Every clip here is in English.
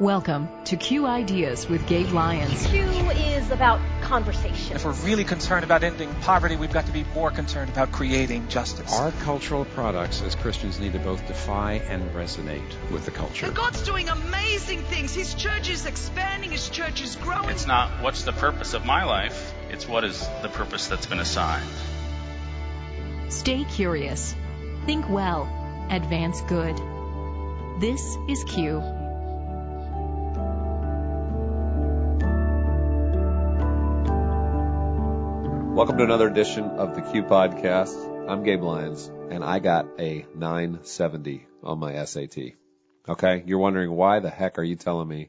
Welcome to Q Ideas with Gabe Lyons. Q is about conversation. If we're really concerned about ending poverty, we've got to be more concerned about creating justice. Our cultural products as Christians need to both defy and resonate with the culture. And God's doing amazing things. His church is expanding, His church is growing. It's not what's the purpose of my life, it's what is the purpose that's been assigned. Stay curious. Think well. Advance good. This is Q. Welcome to another edition of the Q Podcast. I'm Gabe Lyons, and I got a 970 on my SAT. Okay, you're wondering why the heck are you telling me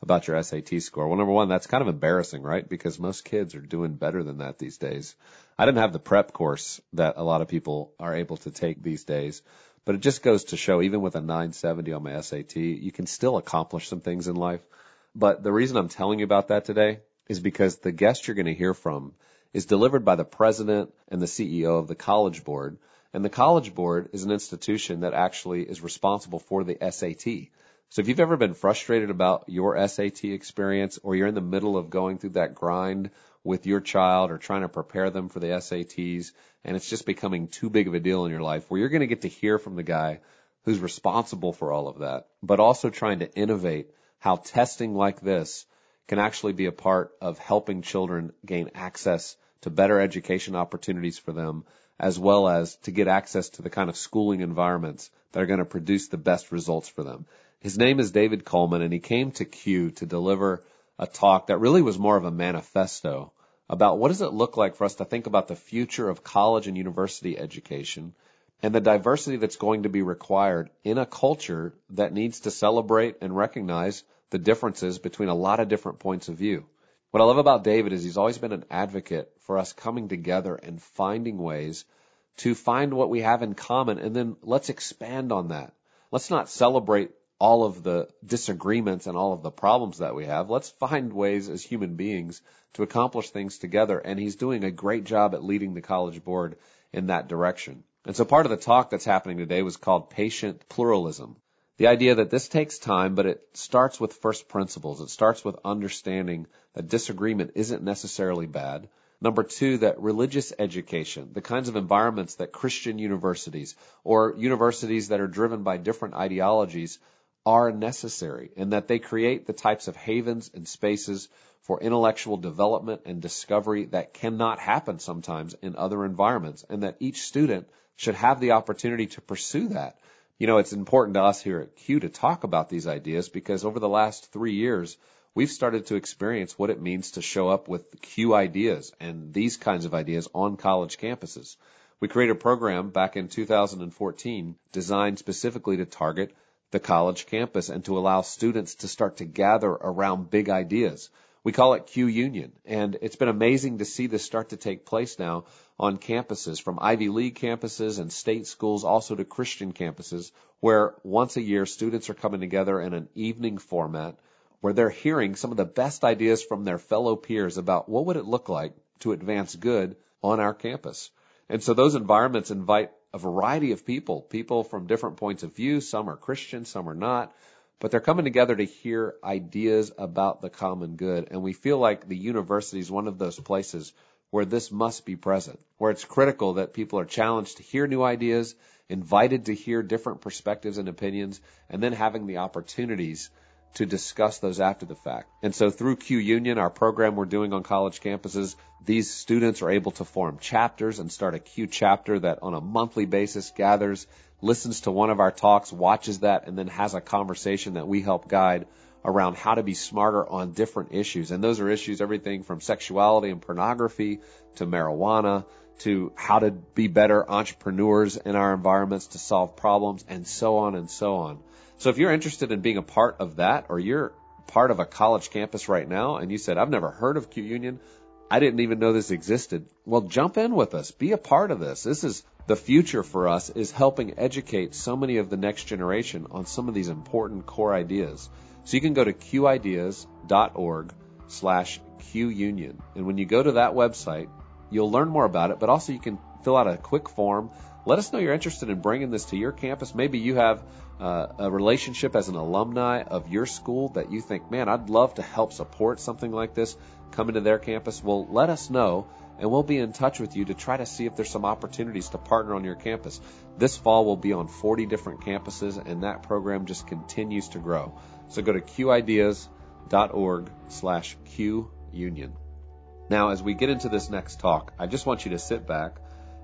about your SAT score? Well, number one, that's kind of embarrassing, right? Because most kids are doing better than that these days. I didn't have the prep course that a lot of people are able to take these days, but it just goes to show, even with a 970 on my SAT, you can still accomplish some things in life. But the reason I'm telling you about that today is because the guest you're going to hear from is delivered by the president and the CEO of the College Board. And the College Board is an institution that actually is responsible for the SAT. So if you've ever been frustrated about your SAT experience or you're in the middle of going through that grind with your child or trying to prepare them for the SATs and it's just becoming too big of a deal in your life where you're going to get to hear from the guy who's responsible for all of that, but also trying to innovate how testing like this can actually be a part of helping children gain access to better education opportunities for them, as well as to get access to the kind of schooling environments that are going to produce the best results for them. His name is David Coleman, and he came to Q to deliver a talk that really was more of a manifesto about what does it look like for us to think about the future of college and university education and the diversity that's going to be required in a culture that needs to celebrate and recognize the differences between a lot of different points of view. What I love about David is he's always been an advocate for us coming together and finding ways to find what we have in common and then let's expand on that. Let's not celebrate all of the disagreements and all of the problems that we have. Let's find ways as human beings to accomplish things together. And he's doing a great job at leading the college board in that direction. And so part of the talk that's happening today was called patient pluralism. The idea that this takes time, but it starts with first principles. It starts with understanding that disagreement isn't necessarily bad. Number two, that religious education, the kinds of environments that Christian universities or universities that are driven by different ideologies are necessary and that they create the types of havens and spaces for intellectual development and discovery that cannot happen sometimes in other environments and that each student should have the opportunity to pursue that. You know, it's important to us here at Q to talk about these ideas because over the last three years, we've started to experience what it means to show up with Q ideas and these kinds of ideas on college campuses. We created a program back in 2014 designed specifically to target the college campus and to allow students to start to gather around big ideas. We call it Q Union. And it's been amazing to see this start to take place now on campuses from Ivy League campuses and state schools, also to Christian campuses, where once a year students are coming together in an evening format where they're hearing some of the best ideas from their fellow peers about what would it look like to advance good on our campus. And so those environments invite a variety of people, people from different points of view. Some are Christian, some are not but they're coming together to hear ideas about the common good. And we feel like the university is one of those places where this must be present, where it's critical that people are challenged to hear new ideas, invited to hear different perspectives and opinions, and then having the opportunities to discuss those after the fact. And so through Q Union, our program we're doing on college campuses, these students are able to form chapters and start a Q chapter that on a monthly basis gathers listens to one of our talks, watches that, and then has a conversation that we help guide around how to be smarter on different issues. And those are issues everything from sexuality and pornography to marijuana to how to be better entrepreneurs in our environments to solve problems and so on and so on. So if you're interested in being a part of that or you're part of a college campus right now and you said, I've never heard of Q Union, I didn't even know this existed. Well, jump in with us. Be a part of this. This is the future for us is helping educate so many of the next generation on some of these important core ideas. So you can go to qideas.org slash qunion. And when you go to that website, you'll learn more about it, but also you can fill out a quick form. Let us know you're interested in bringing this to your campus. Maybe you have uh, a relationship as an alumni of your school that you think, man, I'd love to help support something like this coming to their campus. Well, let us know and we'll be in touch with you to try to see if there's some opportunities to partner on your campus. This fall we'll be on 40 different campuses and that program just continues to grow. So go to qideas.org slash qunion. Now, as we get into this next talk, I just want you to sit back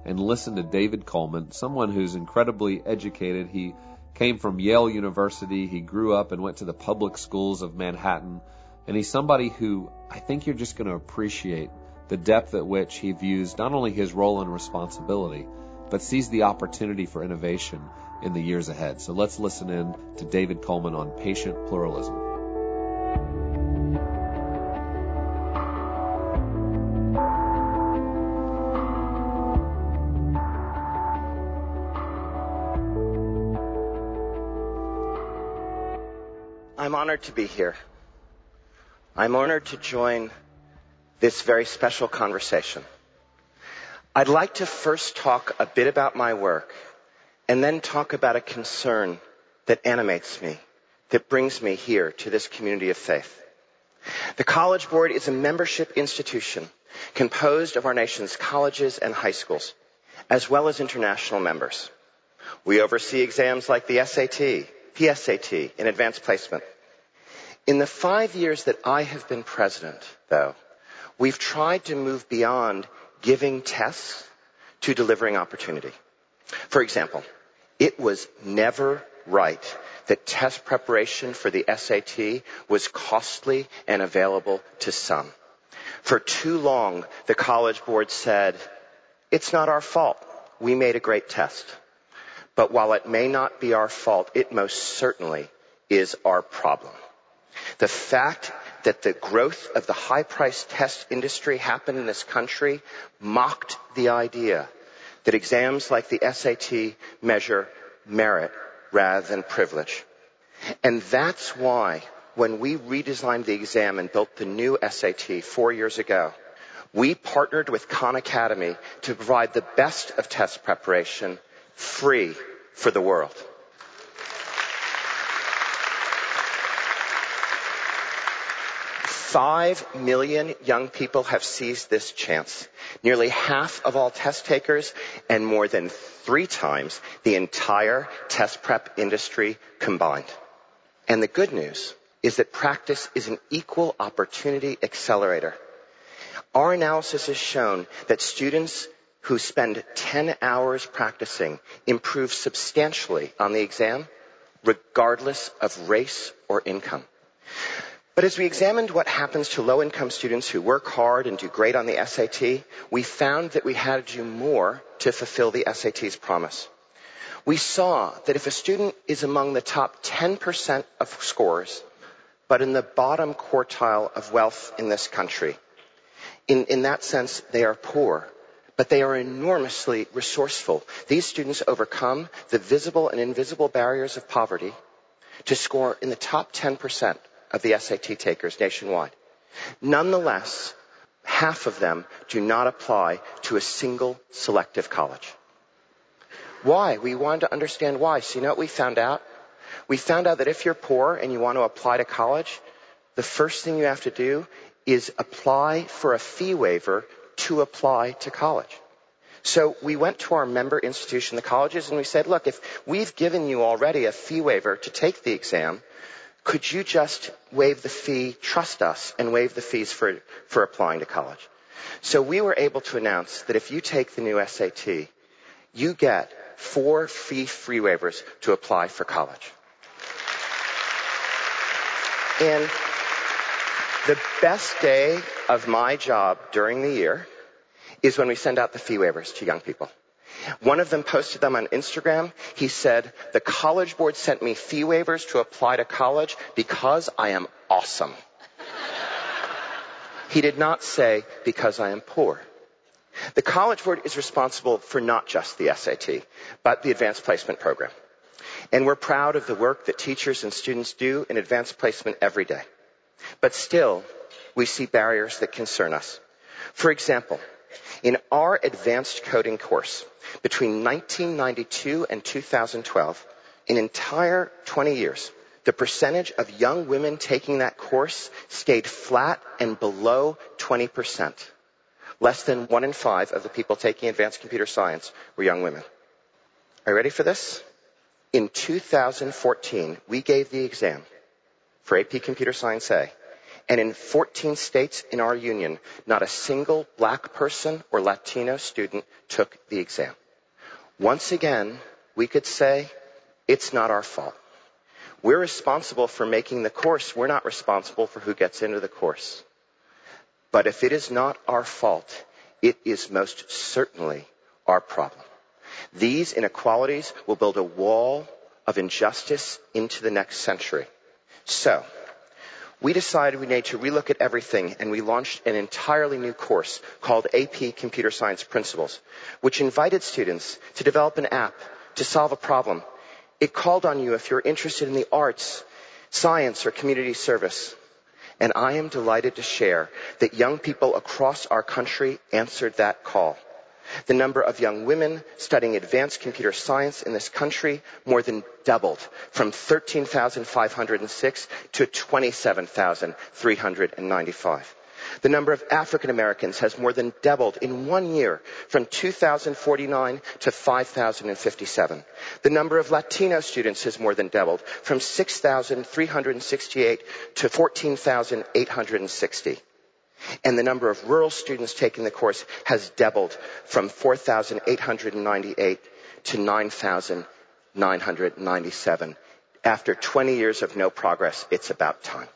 and listen to David Coleman, someone who's incredibly educated. He came from Yale University. He grew up and went to the public schools of Manhattan. And he's somebody who I think you're just going to appreciate the depth at which he views not only his role and responsibility, but sees the opportunity for innovation in the years ahead. So let's listen in to David Coleman on patient pluralism. I'm honored to be here. I'm honored to join this very special conversation. I'd like to first talk a bit about my work and then talk about a concern that animates me, that brings me here to this community of faith. The College Board is a membership institution composed of our nation's colleges and high schools, as well as international members. We oversee exams like the SAT, PSAT, and advanced placement. In the five years that I have been president, though, We've tried to move beyond giving tests to delivering opportunity. For example, it was never right that test preparation for the SAT was costly and available to some. For too long, the College Board said, it's not our fault. We made a great test. But while it may not be our fault, it most certainly is our problem. The fact that the growth of the high price test industry happened in this country mocked the idea that exams like the SAT measure merit rather than privilege. And that's why when we redesigned the exam and built the new SAT four years ago, we partnered with Khan Academy to provide the best of test preparation free for the world. Five million young people have seized this chance. Nearly half of all test takers and more than three times the entire test prep industry combined. And the good news is that practice is an equal opportunity accelerator. Our analysis has shown that students who spend 10 hours practicing improve substantially on the exam regardless of race or income. But as we examined what happens to low income students who work hard and do great on the SAT, we found that we had to do more to fulfill the SAT's promise. We saw that if a student is among the top 10% of scores, but in the bottom quartile of wealth in this country, in, in that sense, they are poor, but they are enormously resourceful. These students overcome the visible and invisible barriers of poverty to score in the top 10% of the SAT takers nationwide. Nonetheless, half of them do not apply to a single selective college. Why? We wanted to understand why. So you know what we found out? We found out that if you're poor and you want to apply to college, the first thing you have to do is apply for a fee waiver to apply to college. So we went to our member institution, the colleges, and we said, look, if we've given you already a fee waiver to take the exam, could you just waive the fee, trust us, and waive the fees for, for applying to college? So we were able to announce that if you take the new SAT, you get four fee free waivers to apply for college. And the best day of my job during the year is when we send out the fee waivers to young people. One of them posted them on Instagram. He said, the college board sent me fee waivers to apply to college because I am awesome. he did not say because I am poor. The College Board is responsible for not just the SAT, but the advanced placement program. And we're proud of the work that teachers and students do in advanced placement every day. But still, we see barriers that concern us. For example, In our advanced coding course, between 1992 and 2012, an entire 20 years, the percentage of young women taking that course stayed flat and below 20%. Less than one in five of the people taking advanced computer science were young women. Are you ready for this? In 2014, we gave the exam for AP Computer Science A, and in 14 states in our union, not a single black person or Latino student took the exam. Once again, we could say, it's not our fault. We're responsible for making the course. We're not responsible for who gets into the course. But if it is not our fault, it is most certainly our problem. These inequalities will build a wall of injustice into the next century. So, we decided we need to relook at everything and we launched an entirely new course called AP Computer Science Principles, which invited students to develop an app to solve a problem. It called on you if you're interested in the arts, science, or community service. And I am delighted to share that young people across our country answered that call. The number of young women studying advanced computer science in this country more than doubled from 13,506 to 27,395. The number of African Americans has more than doubled in one year from 2,049 to 5,057. The number of Latino students has more than doubled from 6,368 to 14,860. And the number of rural students taking the course has doubled from 4,898 to 9,997. After 20 years of no progress, it's about time.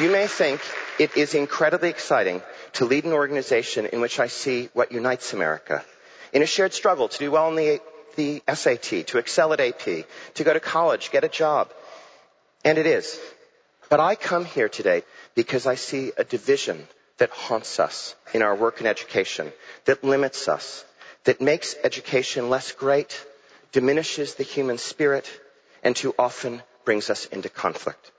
You may think it is incredibly exciting to lead an organization in which I see what unites America. In a shared struggle to do well in the, the SAT, to excel at AP, to go to college, get a job. And it is. But I come here today because I see a division that haunts us in our work in education, that limits us, that makes education less great, diminishes the human spirit, and too often brings us into conflict.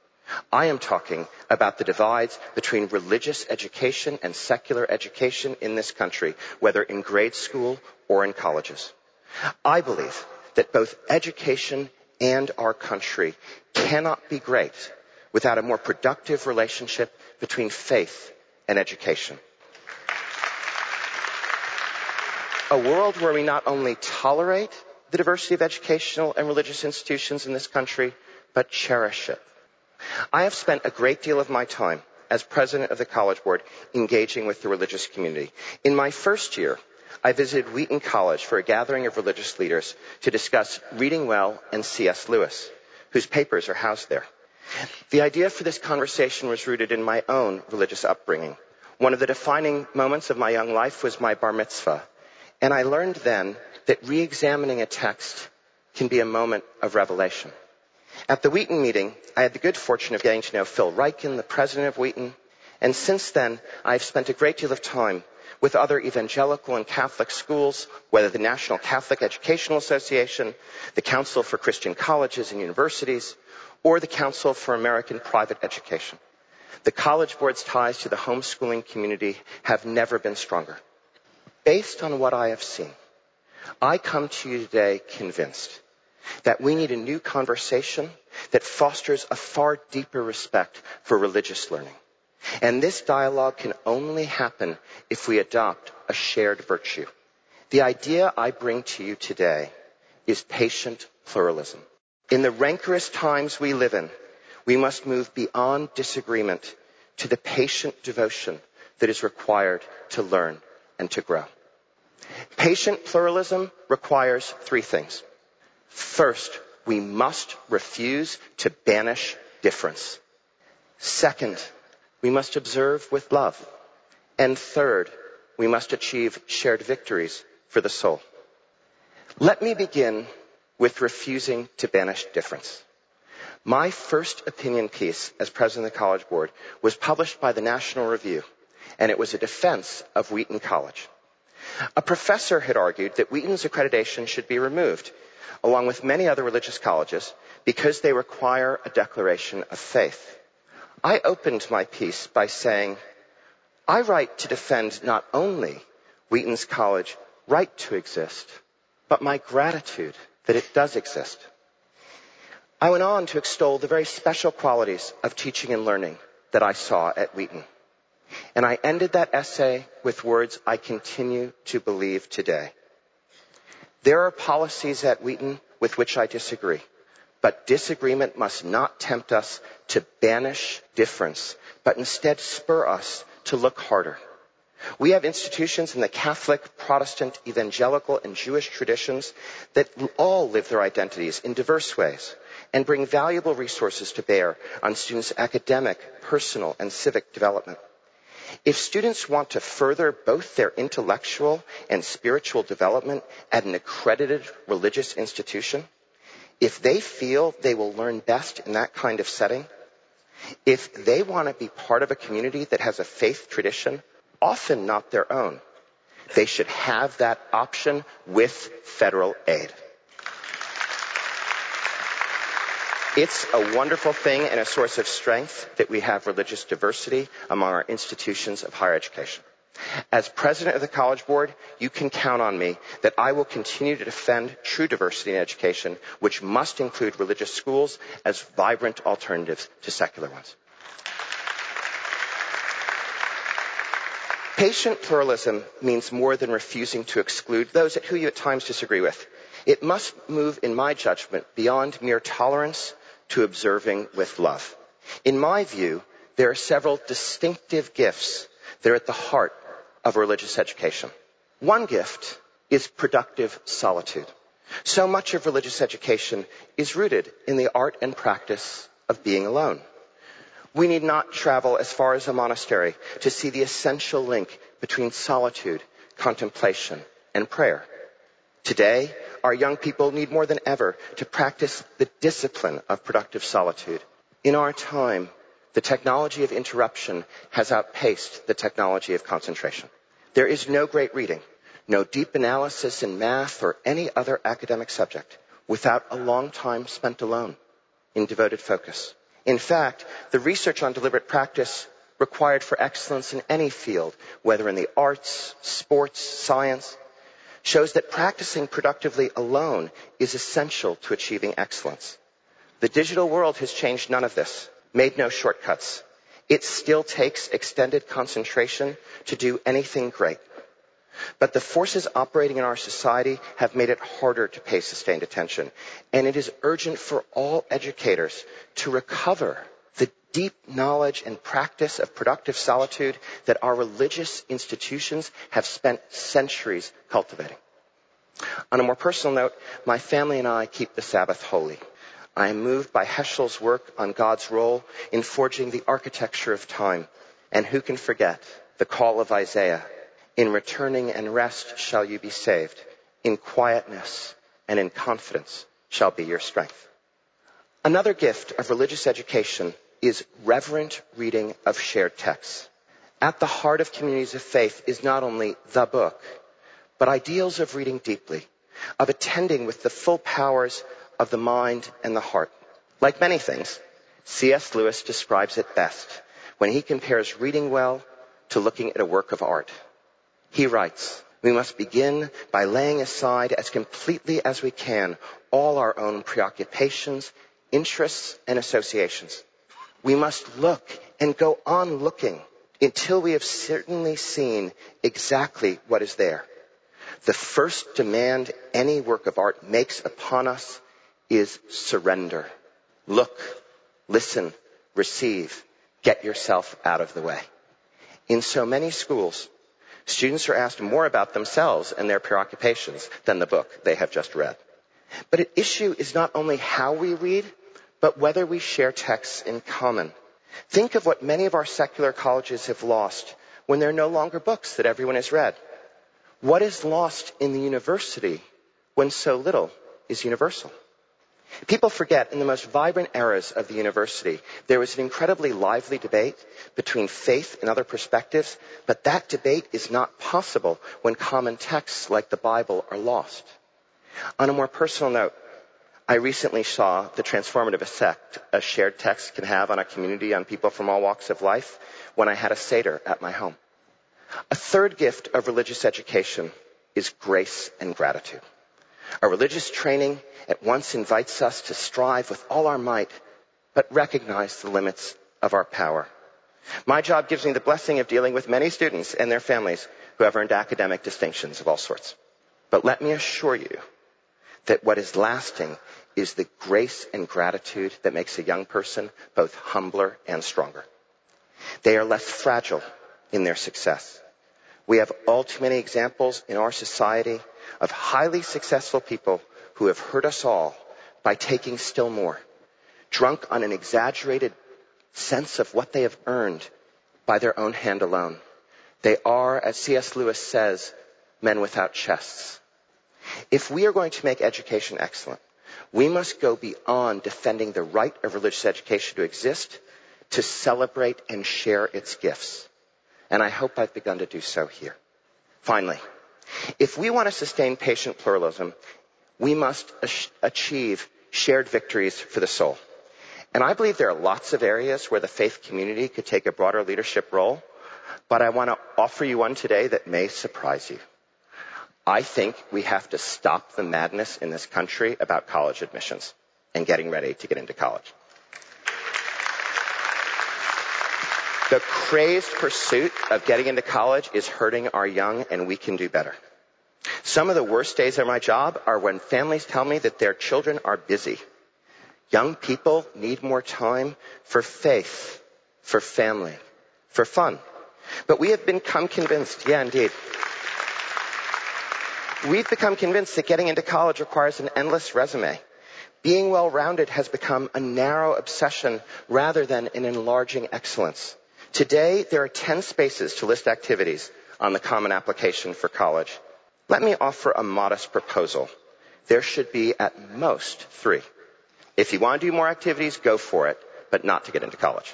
I am talking about the divides between religious education and secular education in this country, whether in grade school or in colleges. I believe that both education and our country cannot be great without a more productive relationship between faith and education. A world where we not only tolerate the diversity of educational and religious institutions in this country, but cherish it. I have spent a great deal of my time as president of the College Board engaging with the religious community. In my first year, I visited Wheaton College for a gathering of religious leaders to discuss reading well and C.S. Lewis, whose papers are housed there. The idea for this conversation was rooted in my own religious upbringing. One of the defining moments of my young life was my bar mitzvah. And I learned then that re-examining a text can be a moment of revelation. At the Wheaton meeting, I had the good fortune of getting to know Phil Ryken, the president of Wheaton, and since then, I've spent a great deal of time with other evangelical and Catholic schools, whether the National Catholic Educational Association, the Council for Christian Colleges and Universities, or the Council for American Private Education. The College Board's ties to the homeschooling community have never been stronger. Based on what I have seen, I come to you today convinced that we need a new conversation that fosters a far deeper respect for religious learning. And this dialogue can only happen if we adopt a shared virtue. The idea I bring to you today is patient pluralism. In the rancorous times we live in, we must move beyond disagreement to the patient devotion that is required to learn and to grow. Patient pluralism requires three things. First, we must refuse to banish difference. Second, we must observe with love. And third, we must achieve shared victories for the soul. Let me begin with refusing to banish difference. My first opinion piece as president of the College Board was published by the National Review, and it was a defense of Wheaton College. A professor had argued that Wheaton's accreditation should be removed along with many other religious colleges, because they require a declaration of faith. I opened my piece by saying, I write to defend not only Wheaton's College right to exist, but my gratitude that it does exist. I went on to extol the very special qualities of teaching and learning that I saw at Wheaton. And I ended that essay with words I continue to believe today. There are policies at Wheaton with which I disagree, but disagreement must not tempt us to banish difference, but instead spur us to look harder. We have institutions in the Catholic, Protestant, evangelical, and Jewish traditions that all live their identities in diverse ways and bring valuable resources to bear on students' academic, personal, and civic development. If students want to further both their intellectual and spiritual development at an accredited religious institution, if they feel they will learn best in that kind of setting, if they want to be part of a community that has a faith tradition, often not their own, they should have that option with federal aid. It's a wonderful thing and a source of strength that we have religious diversity among our institutions of higher education. As president of the College Board, you can count on me that I will continue to defend true diversity in education, which must include religious schools as vibrant alternatives to secular ones. Patient pluralism means more than refusing to exclude those who you at times disagree with. It must move, in my judgment, beyond mere tolerance to observing with love. In my view, there are several distinctive gifts that are at the heart of religious education. One gift is productive solitude. So much of religious education is rooted in the art and practice of being alone. We need not travel as far as a monastery to see the essential link between solitude, contemplation, and prayer. Today, our young people need more than ever to practice the discipline of productive solitude. In our time, the technology of interruption has outpaced the technology of concentration. There is no great reading, no deep analysis in math or any other academic subject without a long time spent alone in devoted focus. In fact, the research on deliberate practice required for excellence in any field, whether in the arts, sports, science, shows that practicing productively alone is essential to achieving excellence. The digital world has changed none of this, made no shortcuts. It still takes extended concentration to do anything great. But the forces operating in our society have made it harder to pay sustained attention. And it is urgent for all educators to recover the deep knowledge and practice of productive solitude that our religious institutions have spent centuries cultivating. On a more personal note, my family and I keep the Sabbath holy. I am moved by Heschel's work on God's role in forging the architecture of time. And who can forget the call of Isaiah? In returning and rest shall you be saved. In quietness and in confidence shall be your strength. Another gift of religious education is reverent reading of shared texts. At the heart of communities of faith is not only the book, but ideals of reading deeply, of attending with the full powers of the mind and the heart. Like many things, C.S. Lewis describes it best when he compares reading well to looking at a work of art. He writes, we must begin by laying aside as completely as we can all our own preoccupations, interests, and associations we must look and go on looking until we have certainly seen exactly what is there. The first demand any work of art makes upon us is surrender. Look, listen, receive, get yourself out of the way. In so many schools, students are asked more about themselves and their preoccupations than the book they have just read. But an issue is not only how we read, but whether we share texts in common. Think of what many of our secular colleges have lost when there are no longer books that everyone has read. What is lost in the university when so little is universal? People forget in the most vibrant eras of the university, there was an incredibly lively debate between faith and other perspectives, but that debate is not possible when common texts like the Bible are lost. On a more personal note, I recently saw the transformative effect a shared text can have on a community, on people from all walks of life, when I had a Seder at my home. A third gift of religious education is grace and gratitude. A religious training at once invites us to strive with all our might, but recognize the limits of our power. My job gives me the blessing of dealing with many students and their families who have earned academic distinctions of all sorts. But let me assure you that what is lasting is the grace and gratitude that makes a young person both humbler and stronger. They are less fragile in their success. We have all too many examples in our society of highly successful people who have hurt us all by taking still more, drunk on an exaggerated sense of what they have earned by their own hand alone. They are, as C.S. Lewis says, men without chests. If we are going to make education excellent, we must go beyond defending the right of religious education to exist to celebrate and share its gifts. And I hope I've begun to do so here. Finally, if we want to sustain patient pluralism, we must achieve shared victories for the soul. And I believe there are lots of areas where the faith community could take a broader leadership role, but I want to offer you one today that may surprise you. I think we have to stop the madness in this country about college admissions and getting ready to get into college. The crazed pursuit of getting into college is hurting our young and we can do better. Some of the worst days of my job are when families tell me that their children are busy. Young people need more time for faith, for family, for fun. But we have become convinced, yeah indeed, we've become convinced that getting into college requires an endless resume. Being well-rounded has become a narrow obsession rather than an enlarging excellence. Today, there are 10 spaces to list activities on the Common Application for college. Let me offer a modest proposal. There should be at most three. If you want to do more activities, go for it, but not to get into college.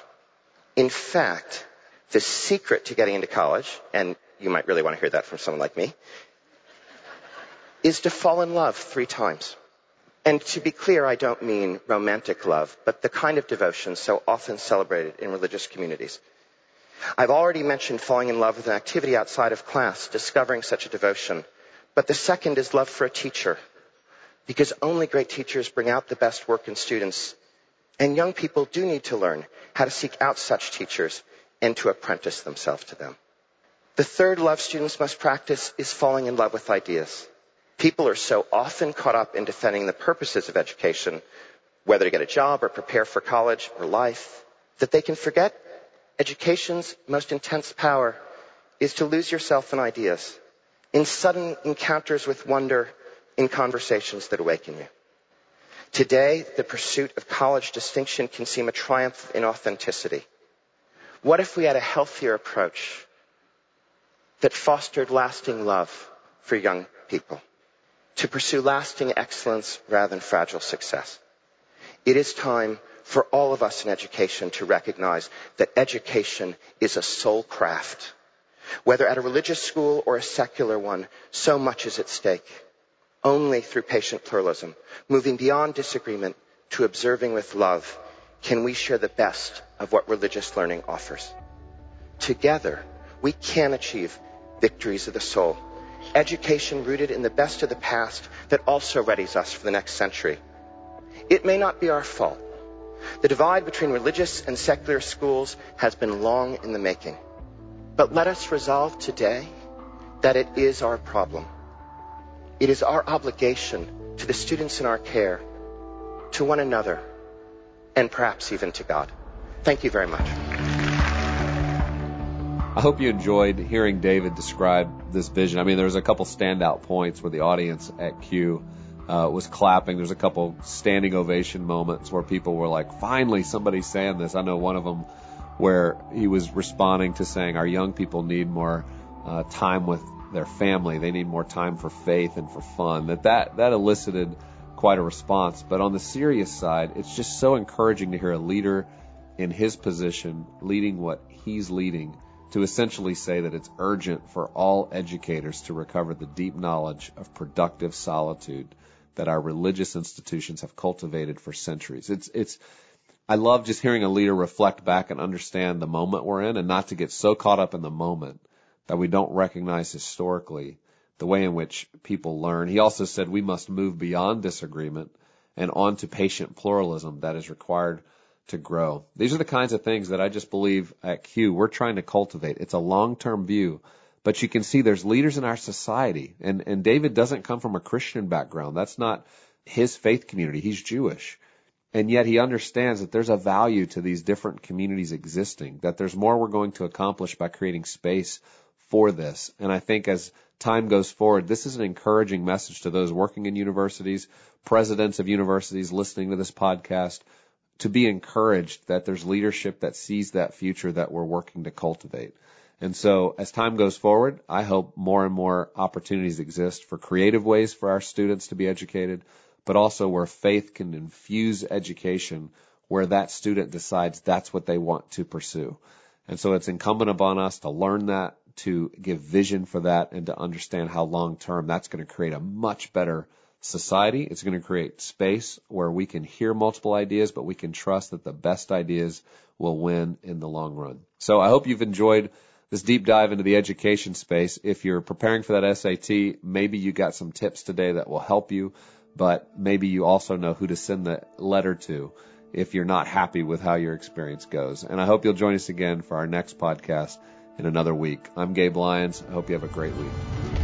In fact, the secret to getting into college, and you might really want to hear that from someone like me, is to fall in love three times. And to be clear, I don't mean romantic love, but the kind of devotion so often celebrated in religious communities. I've already mentioned falling in love with an activity outside of class, discovering such a devotion. But the second is love for a teacher. Because only great teachers bring out the best work in students. And young people do need to learn how to seek out such teachers and to apprentice themselves to them. The third love students must practice is falling in love with ideas. People are so often caught up in defending the purposes of education, whether to get a job or prepare for college or life, that they can forget education's most intense power is to lose yourself in ideas, in sudden encounters with wonder, in conversations that awaken you. Today, the pursuit of college distinction can seem a triumph in authenticity. What if we had a healthier approach that fostered lasting love for young people? to pursue lasting excellence rather than fragile success. It is time for all of us in education to recognize that education is a soul craft. Whether at a religious school or a secular one, so much is at stake. Only through patient pluralism, moving beyond disagreement to observing with love, can we share the best of what religious learning offers. Together, we can achieve victories of the soul education rooted in the best of the past that also readies us for the next century. It may not be our fault. The divide between religious and secular schools has been long in the making. But let us resolve today that it is our problem. It is our obligation to the students in our care, to one another, and perhaps even to God. Thank you very much. I hope you enjoyed hearing David describe this vision. I mean, there was a couple standout points where the audience at Q uh, was clapping. There's a couple standing ovation moments where people were like, "Finally, somebody's saying this." I know one of them where he was responding to saying, "Our young people need more uh, time with their family. They need more time for faith and for fun." That that that elicited quite a response. But on the serious side, it's just so encouraging to hear a leader in his position leading what he's leading to essentially say that it's urgent for all educators to recover the deep knowledge of productive solitude that our religious institutions have cultivated for centuries. It's, it's, I love just hearing a leader reflect back and understand the moment we're in and not to get so caught up in the moment that we don't recognize historically the way in which people learn. He also said we must move beyond disagreement and on to patient pluralism that is required to grow. These are the kinds of things that I just believe at Q we're trying to cultivate. It's a long-term view, but you can see there's leaders in our society and, and David doesn't come from a Christian background. That's not his faith community. He's Jewish. And yet he understands that there's a value to these different communities existing, that there's more we're going to accomplish by creating space for this. And I think as time goes forward, this is an encouraging message to those working in universities, presidents of universities listening to this podcast, to be encouraged that there's leadership that sees that future that we're working to cultivate. And so as time goes forward, I hope more and more opportunities exist for creative ways for our students to be educated, but also where faith can infuse education where that student decides that's what they want to pursue. And so it's incumbent upon us to learn that, to give vision for that, and to understand how long term that's going to create a much better society. It's going to create space where we can hear multiple ideas, but we can trust that the best ideas will win in the long run. So I hope you've enjoyed this deep dive into the education space. If you're preparing for that SAT, maybe you got some tips today that will help you, but maybe you also know who to send the letter to if you're not happy with how your experience goes. And I hope you'll join us again for our next podcast in another week. I'm Gabe Lyons. I hope you have a great week.